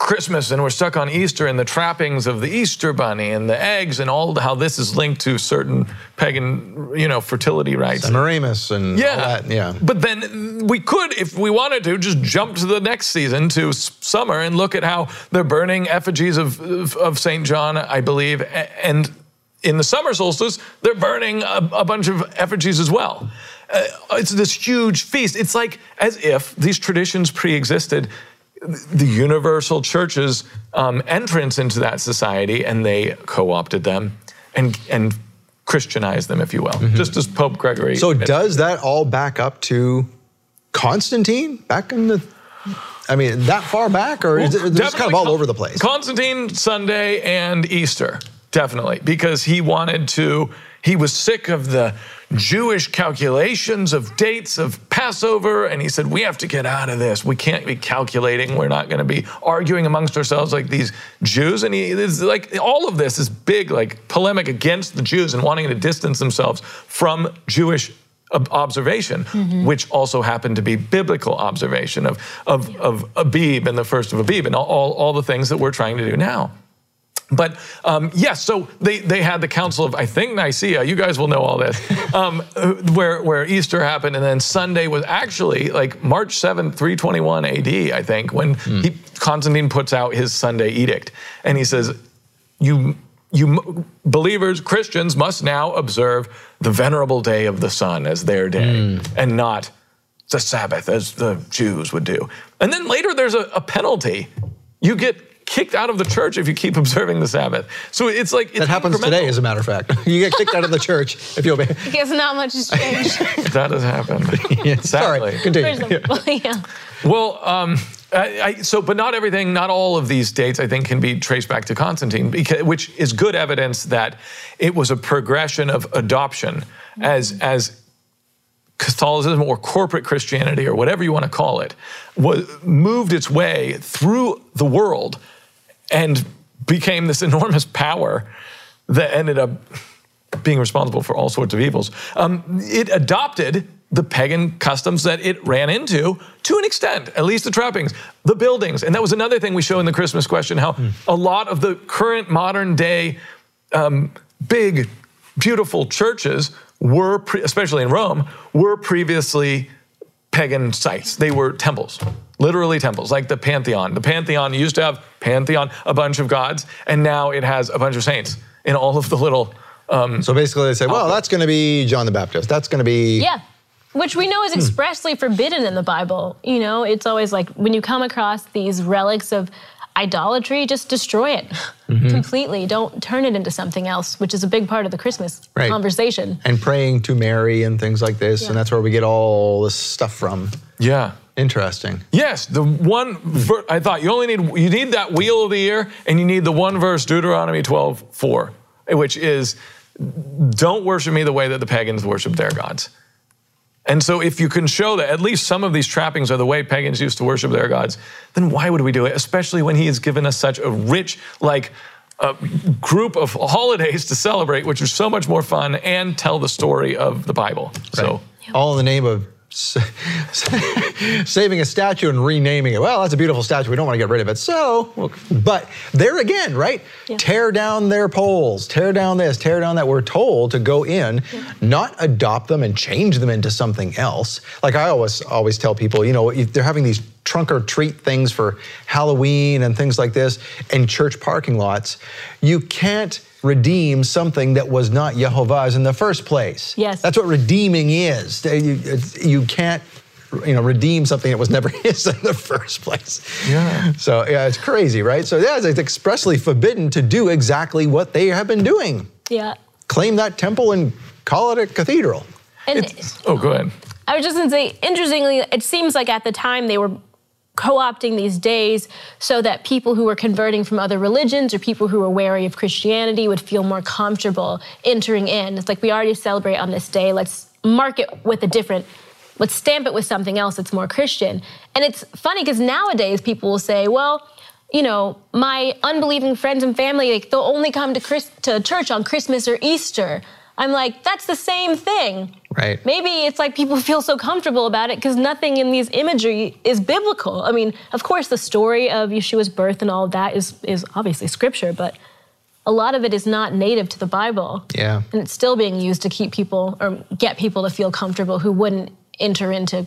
Christmas and we're stuck on Easter and the trappings of the Easter bunny and the eggs and all how this is linked to certain pagan, you know, fertility rites. Semiramis and Yeah. all that. Yeah. But then we could, if we wanted to, just jump to the next season to summer and look at how they're burning effigies of, of, of St. John, I believe. And in the summer solstice, they're burning a, a bunch of effigies as well. Uh, it's this huge feast. It's like as if these traditions pre existed the universal church's um, entrance into that society and they co-opted them and and Christianized them, if you will, just as Pope Gregory. So does that all back up to Constantine back in the? I mean, that far back, or is it just kind of all over the place? Constantine Sunday and Easter, definitely, because he wanted to. He was sick of the Jewish calculations of dates of Passover, and he said, "We have to get out of this. We can't be calculating. We're not going to be arguing amongst ourselves like these Jews." And he is like all of this is big, like polemic against the Jews and wanting to distance themselves from Jewish ob- observation, mm-hmm. which also happened to be biblical observation of, of, of Abib and the first of Abib and all, all, all the things that we're trying to do now. But um, yes, so they, they had the Council of, I think, Nicaea. You guys will know all this, [LAUGHS] um, where, where Easter happened. And then Sunday was actually like March 7th, 321 AD, I think, when he, Constantine puts out his Sunday edict. And he says, you, you believers, Christians, must now observe the venerable day of the sun as their day and not the Sabbath as the Jews would do. And then later there's a, a penalty. You get kicked out of the church if you keep observing the Sabbath. So it's like it's that happens today, as a matter of fact. [LAUGHS] you get kicked out of the church if you obey. I guess not much has changed. [LAUGHS] That has happened. [LAUGHS] Sorry, Sadly. continue. Yeah. Well, um, I, I, so, but not everything, not all of these dates, I think, can be traced back to Constantine, because, which is good evidence that it was a progression of adoption as as Catholicism or corporate Christianity or whatever you want to call it, was, moved its way through the world and became this [LAUGHS] enormous power that ended up being responsible for all sorts of evils. Um, it adopted the pagan customs that it ran into to an extent, at least the trappings, the buildings. And that was another thing we show in the Christmas question how mm. a lot of the current modern day um, big, beautiful churches were, pre- especially in Rome, were previously pagan sites. They were temples, literally temples, like the Pantheon. The Pantheon used to have Pantheon, a bunch of gods, and now it has a bunch of saints in all of the little. Um, so basically, they say, well, that's going to be John the Baptist. That's going to be. Yeah. Which we know is hmm. expressly forbidden in the Bible. You know, it's always like when you come across these relics of idolatry, just destroy it [LAUGHS] mm-hmm. completely. Don't turn it into something else, which is a big part of the Christmas right. conversation. And praying to Mary and things like this, yeah. and that's where we get all this stuff from. Yeah. Interesting. Yes, the one ver- I thought you only need you need that wheel of the year, and you need the one verse Deuteronomy 12, 4, which is don't worship me the way that the pagans worship their gods. And so, if you can show that at least some of these trappings are the way pagans used to worship their gods, then why would we do it? Especially when He has given us such a rich, like, a group of holidays to celebrate, which are so much more fun and tell the story of the Bible. Right. So, all in the name of saving a statue and renaming it. Well, that's a beautiful statue. We don't want to get rid of it. So, but there again, right? Yeah. Tear down their poles, tear down this, tear down that. We're told to go in, yeah. not adopt them and change them into something else. Like I always always tell people, you know, they're having these trunk or treat things for Halloween and things like this in church parking lots. You can't redeem something that was not Jehovah's in the first place. Yes. That's what redeeming is. You, you can't you know, redeem something that was never [LAUGHS] his in the first place. Yeah. So yeah, it's crazy, right? So yeah, it's expressly forbidden to do exactly what they have been doing. Yeah. Claim that temple and call it a cathedral. And oh, go ahead. I was just gonna say, interestingly, it seems like at the time they were co opting these days so that people who were converting from other religions or people who were wary of Christianity would feel more comfortable entering in. It's like we already celebrate on this day, let's mark it with a different let's stamp it with something else that's more Christian. And it's funny because nowadays people will say, well, you know, my unbelieving friends and family, like, they'll only come to, to church on Christmas or Easter. I'm like, that's the same thing. Right. Maybe it's like people [LAUGHS] feel so comfortable about it because nothing in these imagery is biblical. I mean, of course, the story of Yeshua's birth and all of that is is obviously scripture, but a lot of it is not native to the Bible. Yeah. And it's still being used to keep people or get people to feel comfortable who wouldn't enter into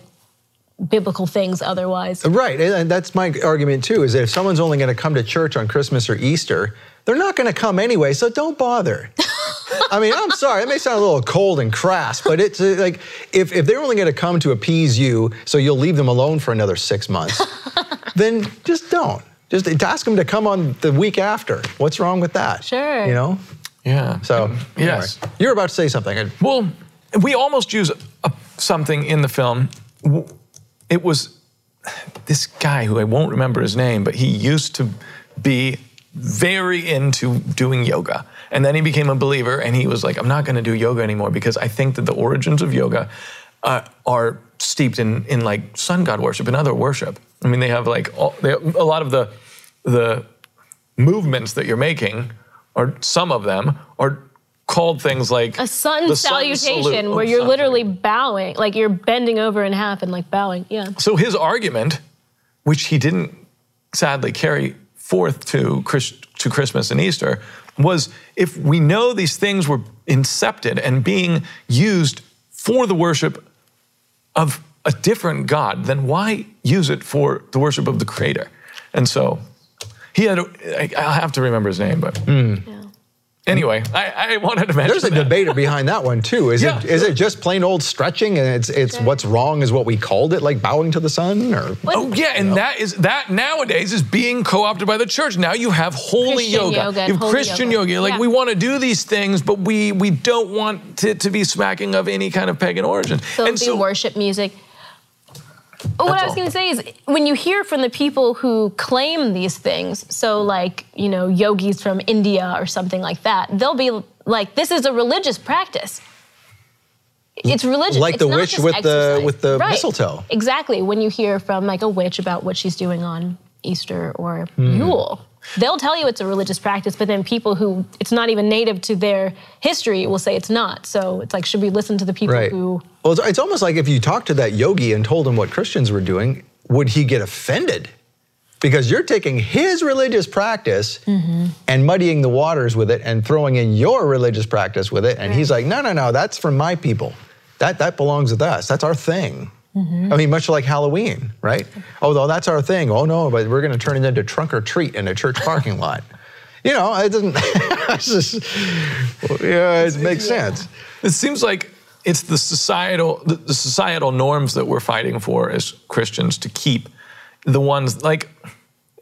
biblical things otherwise. Right, and that's my argument too. Is that if someone's only going to come to church on Christmas or Easter, they're not going to come anyway. So don't bother. I mean, I'm sorry, it may sound a little cold and crass, but it's uh, like if, if they're only going to come to appease you, so you'll leave them alone for another six months, [LAUGHS] then just don't. Just ask them to come on the week after. What's wrong with that? Sure. You know? Yeah. So, yes. Anyway, you're about to say something. Well, we almost use a, something in the film. It was this guy who I won't remember his name, but he used to be very into doing yoga. And then he became a believer and he was like, I'm not going to do yoga anymore because I think that the origins of yoga uh, are steeped in, in like sun god worship and other worship. I mean, they have like all, they have a lot of the, the movements that you're making, or some of them, are called things like a sun salutation where you're literally bowing, like you're bending over in half and like bowing. Yeah. So his argument, which he didn't sadly carry forth to, Chris, to Christmas and Easter, was if we know these things were incepted and being used for the worship of a different God, then why use it for the worship of the Creator? And so he had, I have to remember his name, but. Mm. Yeah. Anyway, I, I, wanted to mention. There's a that. debate behind that one too. Is yeah, it is it just plain old stretching and it's it's sure. what's wrong is what we called it, like bowing to the sun, or oh yeah, and know. that is that nowadays is being co-opted by the church. Now you have holy Christian yoga, yoga you have Christian yoga. yoga. Like yeah. we want to do these things, but we we don't want to, to be smacking of any kind of pagan origin. So and so worship music. But what I was going to say is when you hear from the people who claim these things, so like, you know, yogis from India or something like that, they'll be like, this is a religious practice. It's religious. Like it's the witch with exercise. the with the right. mistletoe. Exactly. When you hear from like a witch about what she's doing on Easter or mm. Yule. they'll tell you it's a religious practice, but then people who it's not even native to their history will say it's not. So it's like, should we listen to the people Right. who? Well, it's, it's almost like if you talked to that yogi and told him what Christians were doing, would he get offended? Because you're taking his religious practice mm-hmm. and muddying the waters with it and throwing in your religious practice with it. And he's like, no, no, no, that's for my people. That, that belongs with us. That's our thing. Mm-hmm. I mean, much like Halloween, right? Oh, no, that's our thing. Oh, no, but we're going to turn it into trunk or treat in a church parking lot. You know, it doesn't, [LAUGHS] it's just, yeah, it makes sense. It seems like it's the societal the, societal norms that we're fighting for as Christians to keep the ones like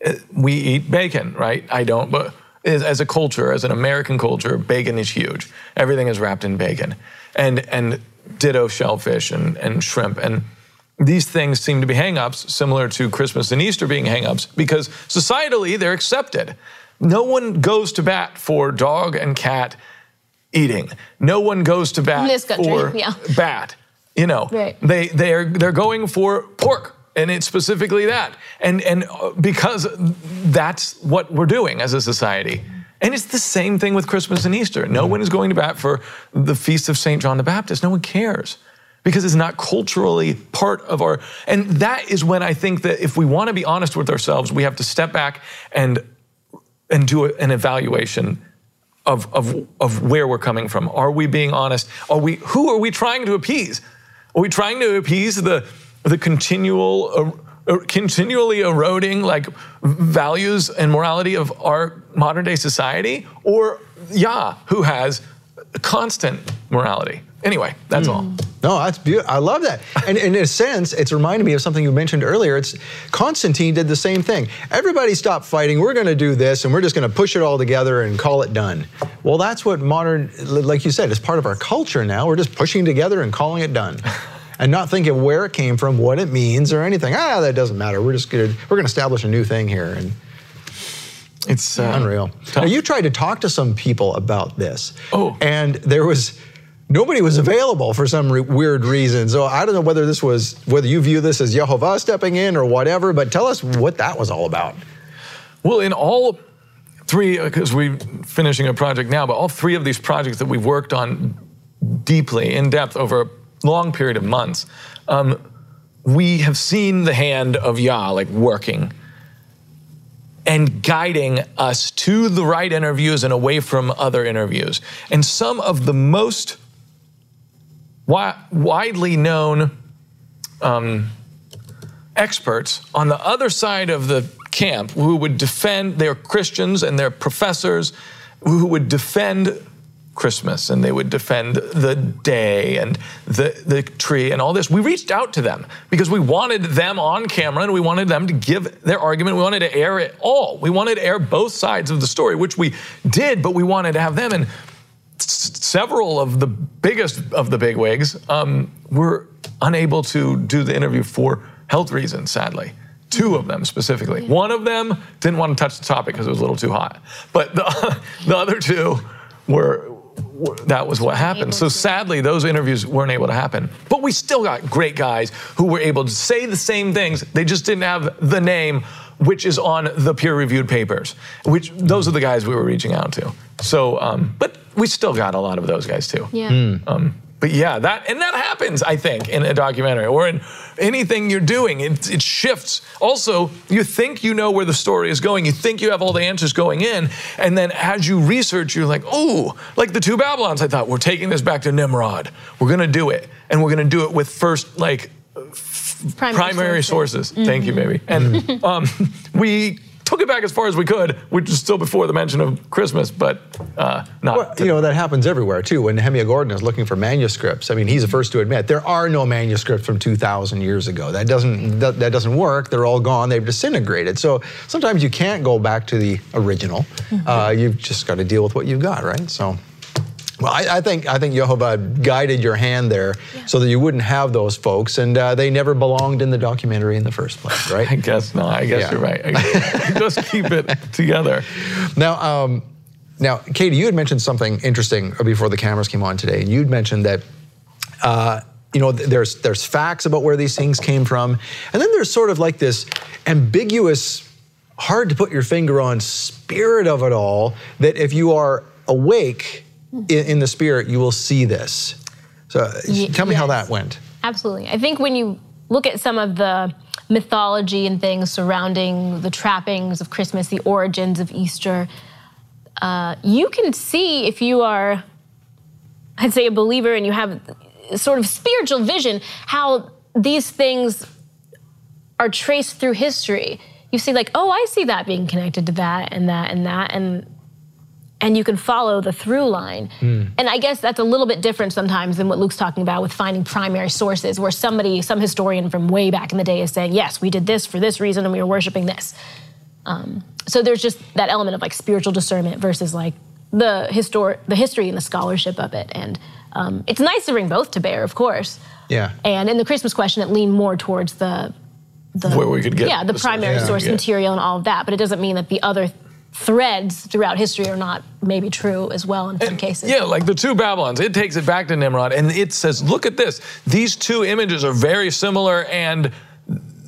eh, we eat bacon, right? I don't, but as, as a culture, as an American culture, bacon is huge. Everything is wrapped in bacon, and and ditto shellfish and, and shrimp and. These things seem to be hangups, similar to Christmas and Easter being hangups, because societally they're accepted. No one goes to bat for dog and cat eating. No one goes to bat country, for yeah. bat. You know, Right. they they're they're going for pork, and it's specifically that, and and uh, because that's what we're doing as a society. And it's the same thing with Christmas and Easter. No one is going to bat for the feast of Saint John the Baptist. No one cares because it's not culturally part of our. And that is when I think that if we want to be honest with ourselves, we have to step back and and do an evaluation of, of, of where we're coming from. Are we being honest? Are we, who are we trying to appease? Are we trying to appease the, the continual, uh, continually eroding like values and morality of our modern day society? Or Yah, who has constant morality? Anyway, that's all. No, that's beautiful. I love that. And in a sense, it's reminded me of something you mentioned earlier. It's Constantine did the same thing. Everybody stop fighting. We're going to do this, and we're just going to push it all together and call it done. Well, that's what modern, like you said, is part of our culture now. We're just pushing together and calling it done. [LAUGHS] And not thinking where it came from, what it means, or anything. Ah, that doesn't matter. We're just gonna we're gonna establish a new thing here, and It's uh, unreal. Now you tried to talk to some people about this. Oh. And there was nobody was available for some re- weird reason. So I don't know whether this was whether you view this as Jehovah stepping in or whatever, but tell us what that was all about. Well, in all three, because we're finishing a project now, but all three of these projects that we've worked on deeply, in depth, over a long period of months, um, we have seen the hand of Yah like working and guiding us to the right interviews and away from other interviews. And some of the most wi- widely known um, experts on the other side of the camp who would defend, they're Christians and they're professors who would defend Christmas and they would defend the day and the, the tree and all this. We reached out to them because we wanted them on camera and we wanted them to give their argument. We wanted to air it all. We wanted to air both sides of the story, which we did, but we wanted to have them. And several of the biggest of the bigwigs um, were unable to do the interview for health reasons, sadly. Two of them specifically. One of them didn't want to touch the topic because it was a little too hot. But the, [LAUGHS] the other two were, were- that was what happened. So sadly, those interviews weren't able to happen. But we still got great guys who were able to say the same things. They just didn't have the name, which is on the peer-reviewed papers. Which those are the guys we were reaching out to. So, um, but we still got a lot of those guys too. Yeah. Um, but yeah, that and that happens, I think, in a documentary or in anything you're doing. It, it shifts. Also, you think you know where the story is going. You think you have all the answers going in, and then as you research, you're like, oh, like the two Babylons. I thought we're taking this back to Nimrod. We're gonna do it, and we're gonna do it with first like Primary, primary sources. Thank you, baby. And um, [LAUGHS] we took it back as far as we could, which is still before the mention of Christmas, but uh, not. Well, you know, that happens everywhere too. When Nehemiah Gordon is looking for manuscripts, I mean, he's the first to admit there are no manuscripts from 2,000 years ago. That doesn't that, that doesn't work. They're all gone. They've disintegrated. So sometimes you can't go back to the original. Uh, you've just got to deal with what you've got, right? So. Well, I, I think I think Jehovah guided your hand there so that you wouldn't have those folks, and uh, they never belonged in the documentary in the first place, right? [LAUGHS] I guess not. I guess Yeah. you're right. Just keep it [LAUGHS] together. Now, um, now, Katie, you had mentioned something interesting before the cameras came on today, and you'd mentioned that. Uh, you know, there's there's facts about where these things came from, and then there's sort of like this ambiguous hard to put your finger on spirit of it all. That if you are awake in, in the spirit, you will see this. So Ye- tell me how that went. Absolutely. I think when you look at some of the mythology and things surrounding the trappings of Christmas, the origins of Easter, uh, you can see if you are, I'd say, a believer and you have sort of spiritual vision, how these things are traced through history. You see, like, oh, I see that being connected to that and that and that, and and you can follow the through line. And I guess that's a little bit different sometimes than what Luke's talking about with finding primary sources, where somebody, some historian from way back in the day is saying, yes, we did this for this reason and we were worshiping this. Um, so there's just that element of like spiritual discernment versus like the histor- the history and the scholarship of it. And um, it's nice to bring both to bear, of course. Yeah. And in the Christmas question, it leaned more towards the, the Where we could get yeah the the source. primary Yeah. source Yeah. material and all of that. But it doesn't mean that the other threads throughout history are not maybe true as well in some cases. Yeah, like the two Babylons. It takes it back to Nimrod and it says, look at this. These two images are very similar and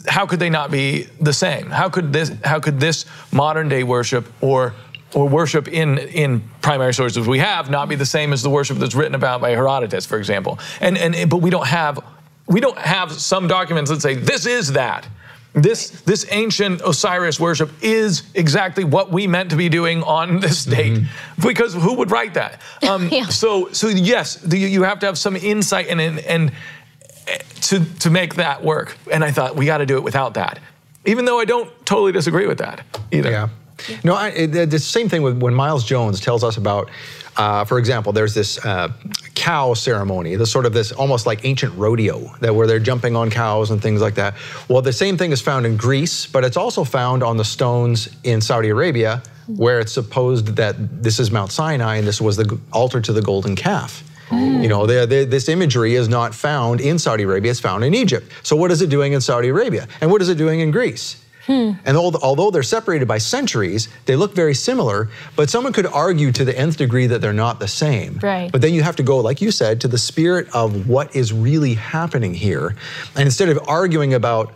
how could they not be the same? How could this how could this modern day worship or or worship in in primary sources we have not be the same as the worship that's written about by Herodotus, for example? And and but we don't have we don't have some documents that say this is that. This this ancient Osiris worship is exactly what we meant to be doing on [LAUGHS] this date, because who would write that? [LAUGHS] Um, So so yes, the- you have to have some insight and and, and eh, to to make that work. And I thought we got to do it without that, even though I don't totally disagree with that either. Yeah. No, I, it, the same thing with when Miles Jones tells us about, uh, for example, there's this uh, cow ceremony, the sort of this almost like ancient rodeo that where they're jumping on cows and things like that. Well, the same thing is found in Greece, but it's also found on the stones in Saudi Arabia, where it's supposed that this is Mount Sinai and this was the altar to the golden calf. Oh. You know, they they- this imagery is not found in Saudi Arabia; it's found in Egypt. So, what is it doing in Saudi Arabia, and what is it doing in Greece? Hmm. And although they're separated by centuries, they look very similar, but someone could argue to the nth degree that they're not the same. Right. But then you have to go, like you said, to the spirit of what is really happening here. And instead of arguing about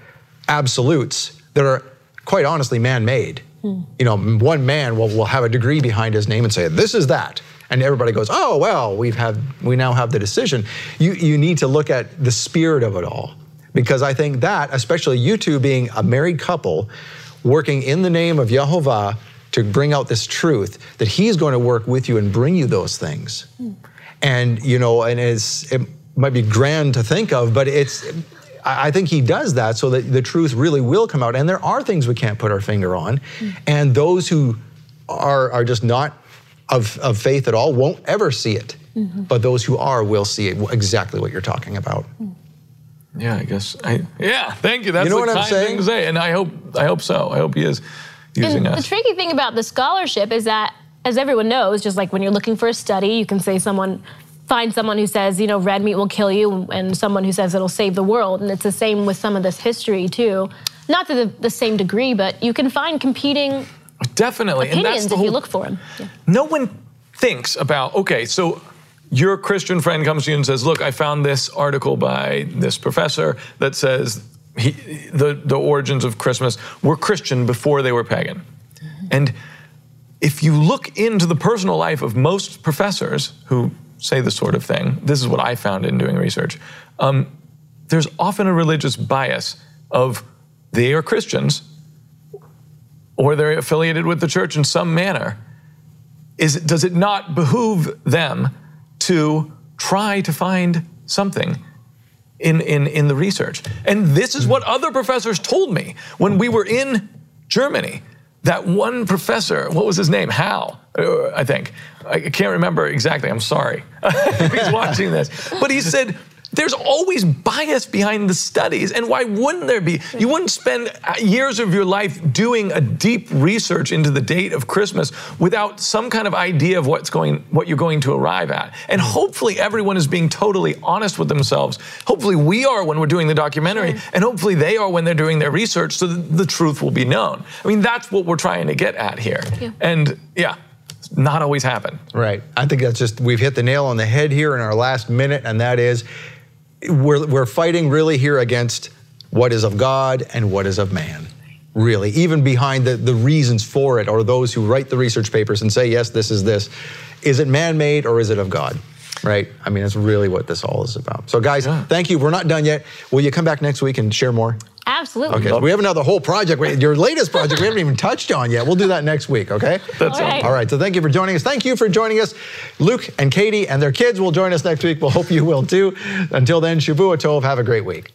absolutes that are quite honestly man made, hmm. you know, one man will, will have a degree behind his name and say, this is that. And everybody goes, oh, well, we've had, we now have the decision. You, you need to look at the spirit of it all. Because I think that, especially you two being a married couple, working in the name of Yehovah to bring out this truth, that He's going to work with you and bring you those things. And, you know, and it's, it might be grand to think of, but it's, I I think He does that so that the truth really will come out. And there are things we can't put our finger on. And those who are, are just not of, of faith at all won't ever see it. Mm-hmm. But those who are will see it, exactly what you're talking about. Mm. Yeah, I guess. I, yeah, thank you. That's You know the what I'm kind thing saying? to say, and I hope I hope so. I hope he is using And the tricky thing about the scholarship is that, as everyone knows, just like when you're looking for a study, you can say someone, find someone who says, you know, red meat will kill you, and someone who says it'll save the world. And it's the same with some of this history, too. Not to the, the same degree, but you can find competing Definitely, and opinions that's the if whole you look for them. no one thinks about okay so your christian friend comes to you and says look i found this article by this professor that says he, the, the origins of christmas were christian before they were pagan. And if you look into the personal life of most professors who say this sort of thing this is what i found in doing research um, there's often a religious bias of they are christians or they're affiliated with the church in some manner. Is does it not behoove them to try to find something in, in, in the research? And this is what other professors told me when we were in Germany. That one professor, what was his name? Hal, uh, I think. I can't remember exactly. I'm sorry. [LAUGHS] he's watching this. But he said, there's always bias behind the studies, and why wouldn't there be? You wouldn't spend uh, years of your life doing a deep research into the date of Christmas without some kind of idea of what's going, what you're going to arrive at. And hopefully, everyone is being totally honest with themselves. Hopefully, we are when we're doing the documentary, and hopefully, they are when they're doing their research, so that the truth will be known. I mean, that's what we're trying to get at here. And yeah, it's not always happen. Right. I think that's just, we've hit the nail on the head here in our last minute, and that is we're, we're fighting really here against what is of God and what is of man. really, even behind the, the reasons for it or those who write the research papers and say, yes, this is this. Is it man made or is it of God? Right? I mean, that's really what this all is about. So, guys, thank you. We're not done yet. Will you come back next week and share more? Absolutely. Okay, we have another whole project. Your latest project we haven't even touched on yet. We'll do that next week, okay? That's All right. All right, so thank you for joining us. Thank you for joining us. Luke and Katie and their kids will join us next week. We'll hope you will too. Until then, Shavua Tov. Have a great week.